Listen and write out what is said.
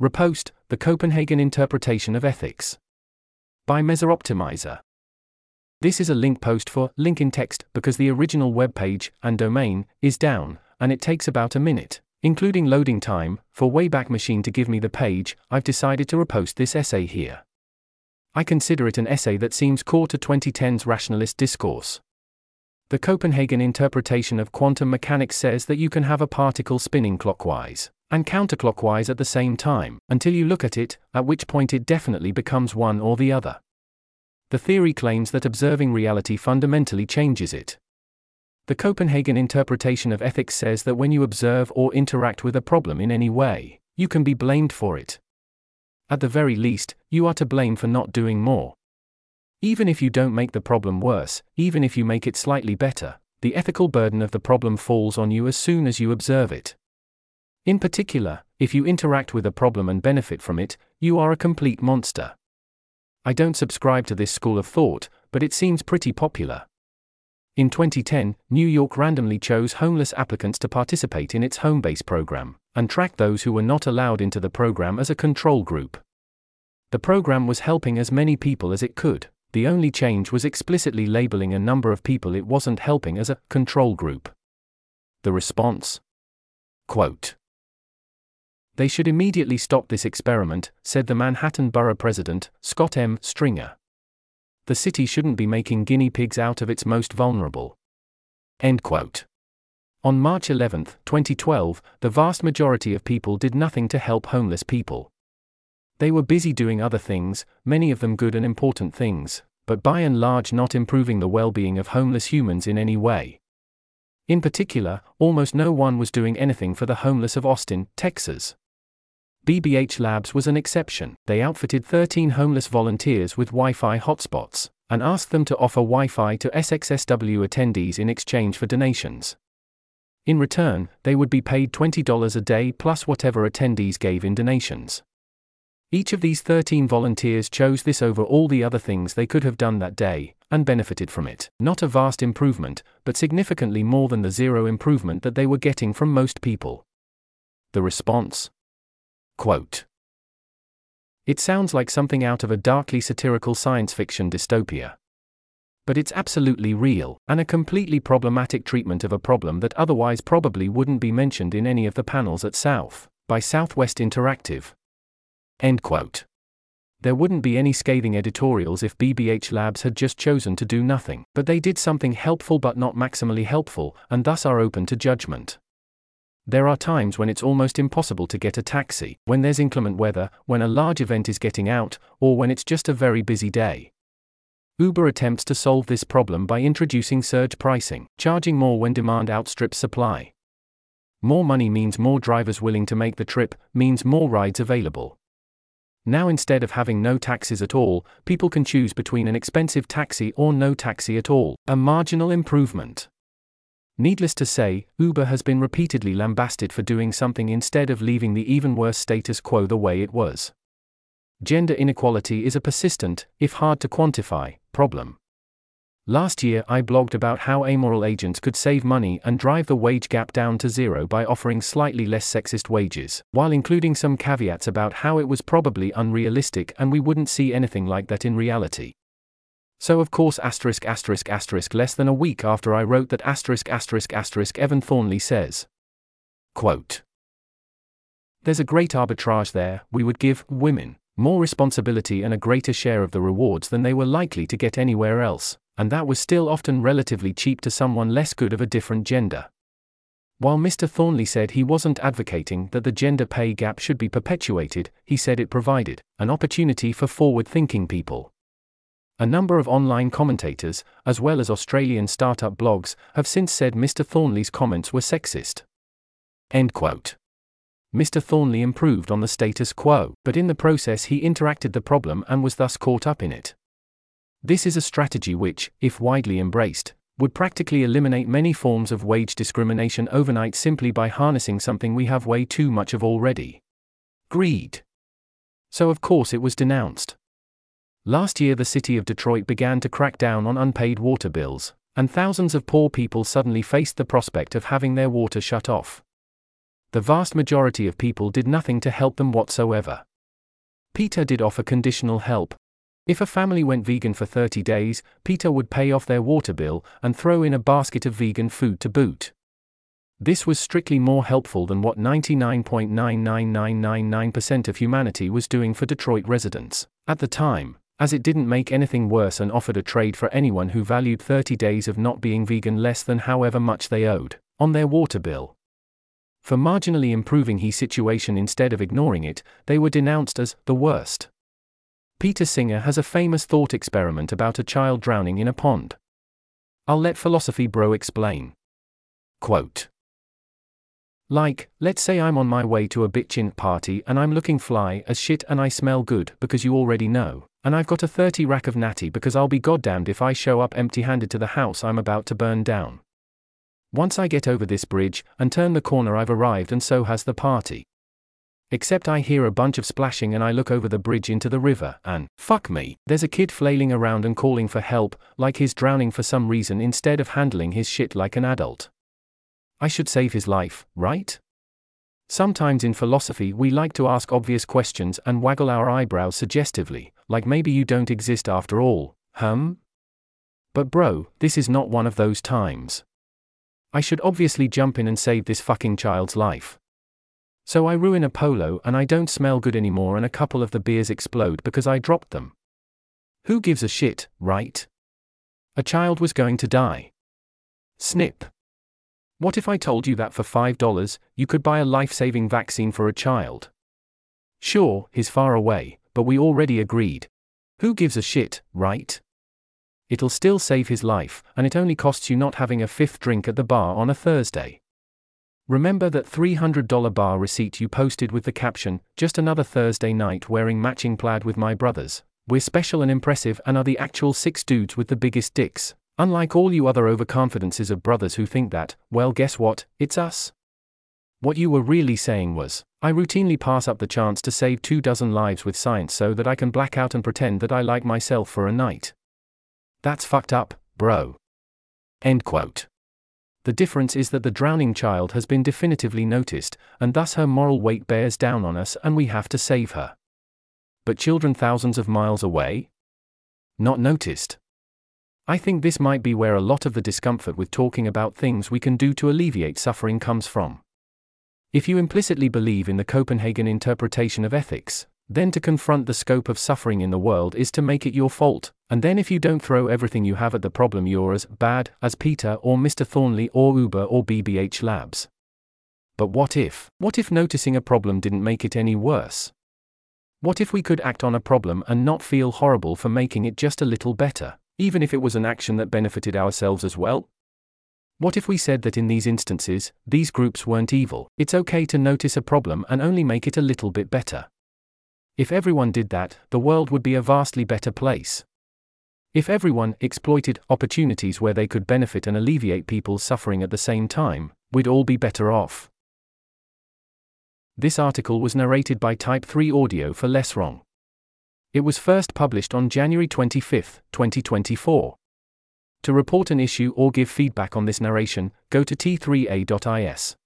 Repost The Copenhagen Interpretation of Ethics. By mesaoptimizer. This is a link post for link in text because the original web page and domain is down, and it takes about a minute, including loading time, for Wayback Machine to give me the page. I've decided to repost this essay here. I consider it an essay that seems core to 2010's rationalist discourse. The Copenhagen interpretation of quantum mechanics says that you can have a particle spinning clockwise and counterclockwise at the same time, until you look at it, at which point it definitely becomes one or the other. The theory claims that observing reality fundamentally changes it. The Copenhagen interpretation of ethics says that when you observe or interact with a problem in any way, you can be blamed for it. At the very least, you are to blame for not doing more. Even if you don't make the problem worse, even if you make it slightly better, the ethical burden of the problem falls on you as soon as you observe it. In particular, if you interact with a problem and benefit from it, you are a complete monster. I don't subscribe to this school of thought, but it seems pretty popular. In 2010, New York randomly chose homeless applicants to participate in its Homebase program, and tracked those who were not allowed into the program as a control group. The program was helping as many people as it could, the only change was explicitly labeling a number of people it wasn't helping as a control group. The response? Quote. They should immediately stop this experiment, said the Manhattan Borough President, Scott M. Stringer. The city shouldn't be making guinea pigs out of its most vulnerable. End quote. On March 11, 2012, the vast majority of people did nothing to help homeless people. They were busy doing other things, many of them good and important things, but by and large not improving the well being of homeless humans in any way. In particular, almost no one was doing anything for the homeless of Austin, Texas. BBH Labs was an exception. They outfitted 13 homeless volunteers with Wi Fi hotspots and asked them to offer Wi Fi to SXSW attendees in exchange for donations. In return, they would be paid $20 a day plus whatever attendees gave in donations. Each of these 13 volunteers chose this over all the other things they could have done that day, and benefited from it. Not a vast improvement, but significantly more than the zero improvement that they were getting from most people. The response? Quote. It sounds like something out of a darkly satirical science fiction dystopia. But it's absolutely real, and a completely problematic treatment of a problem that otherwise probably wouldn't be mentioned in any of the panels at South, by Southwest Interactive. End quote. There wouldn't be any scathing editorials if BBH Labs had just chosen to do nothing, but they did something helpful but not maximally helpful, and thus are open to judgment. There are times when it's almost impossible to get a taxi, when there's inclement weather, when a large event is getting out, or when it's just a very busy day. Uber attempts to solve this problem by introducing surge pricing, charging more when demand outstrips supply. More money means more drivers willing to make the trip, means more rides available. Now, instead of having no taxis at all, people can choose between an expensive taxi or no taxi at all, a marginal improvement. Needless to say, Uber has been repeatedly lambasted for doing something instead of leaving the even worse status quo the way it was. Gender inequality is a persistent, if hard to quantify, problem. Last year, I blogged about how amoral agents could save money and drive the wage gap down to zero by offering slightly less sexist wages, while including some caveats about how it was probably unrealistic and we wouldn't see anything like that in reality. So of course asterisk asterisk asterisk less than a week after I wrote that asterisk asterisk asterisk Evan Thornley says. Quote. There's a great arbitrage there, we would give women more responsibility and a greater share of the rewards than they were likely to get anywhere else, and that was still often relatively cheap to someone less good of a different gender. While Mr. Thornley said he wasn't advocating that the gender pay gap should be perpetuated, he said it provided an opportunity for forward thinking people. A number of online commentators, as well as Australian startup blogs, have since said Mr. Thornley's comments were sexist. End quote. Mr. Thornley improved on the status quo, but in the process he interacted the problem and was thus caught up in it. This is a strategy which, if widely embraced, would practically eliminate many forms of wage discrimination overnight simply by harnessing something we have way too much of already greed. So, of course, it was denounced. Last year, the city of Detroit began to crack down on unpaid water bills, and thousands of poor people suddenly faced the prospect of having their water shut off. the vast majority of people did nothing to help them whatsoever. PETA did offer conditional help. If a family went vegan for 30 days, PETA would pay off their water bill and throw in a basket of vegan food to boot. This was strictly more helpful than what 99.99999% of humanity was doing for Detroit residents at the time, as it didn't make anything worse and offered a trade for anyone who valued 30 days of not being vegan less than however much they owed on their water bill. For marginally improving his situation instead of ignoring it, they were denounced as the worst. Peter Singer has a famous thought experiment about a child drowning in a pond. I'll let Philosophy Bro explain. Quote like, let's say I'm on my way to a bitchin' party and I'm looking fly as shit and I smell good because you already know, and I've got a 30 rack of natty because I'll be goddamned if I show up empty handed to the house I'm about to burn down. Once I get over this bridge and turn the corner, I've arrived and so has the party. Except I hear a bunch of splashing and I look over the bridge into the river, and, fuck me, there's a kid flailing around and calling for help, like he's drowning for some reason instead of handling his shit like an adult. I should save his life, right? Sometimes in philosophy we like to ask obvious questions and waggle our eyebrows suggestively, like maybe you don't exist after all, hum? But bro, this is not one of those times. I should obviously jump in and save this fucking child's life. So I ruin a polo and I don't smell good anymore and a couple of the beers explode because I dropped them. Who gives a shit, right? A child was going to die. Snip. What if I told you that for $5, you could buy a life saving vaccine for a child? Sure, he's far away, but we already agreed. Who gives a shit, right? It'll still save his life, and it only costs you not having a fifth drink at the bar on a Thursday. Remember that $300 bar receipt you posted with the caption, Just another Thursday night wearing matching plaid with my brothers. We're special and impressive and are the actual six dudes with the biggest dicks. Unlike all you other overconfidences of brothers who think that, well, guess what, it's us. What you were really saying was, I routinely pass up the chance to save two dozen lives with science so that I can black out and pretend that I like myself for a night. That's fucked up, bro. End quote. The difference is that the drowning child has been definitively noticed, and thus her moral weight bears down on us and we have to save her. But children thousands of miles away? Not noticed. I think this might be where a lot of the discomfort with talking about things we can do to alleviate suffering comes from. If you implicitly believe in the Copenhagen interpretation of ethics, then to confront the scope of suffering in the world is to make it your fault, and then if you don't throw everything you have at the problem, you're as bad as PETA or Mr. Thornley or Uber or BBH Labs. But what if? What if noticing a problem didn't make it any worse? What if we could act on a problem and not feel horrible for making it just a little better? even if it was an action that benefited ourselves as well? What if we said that in these instances, these groups weren't evil, it's okay to notice a problem and only make it a little bit better? If everyone did that, the world would be a vastly better place. If everyone exploited opportunities where they could benefit and alleviate people's suffering at the same time, we'd all be better off. This article was narrated by Type 3 Audio for Less Wrong. It was first published on January 25, 2024. To report an issue or give feedback on this narration, go to t3a.is.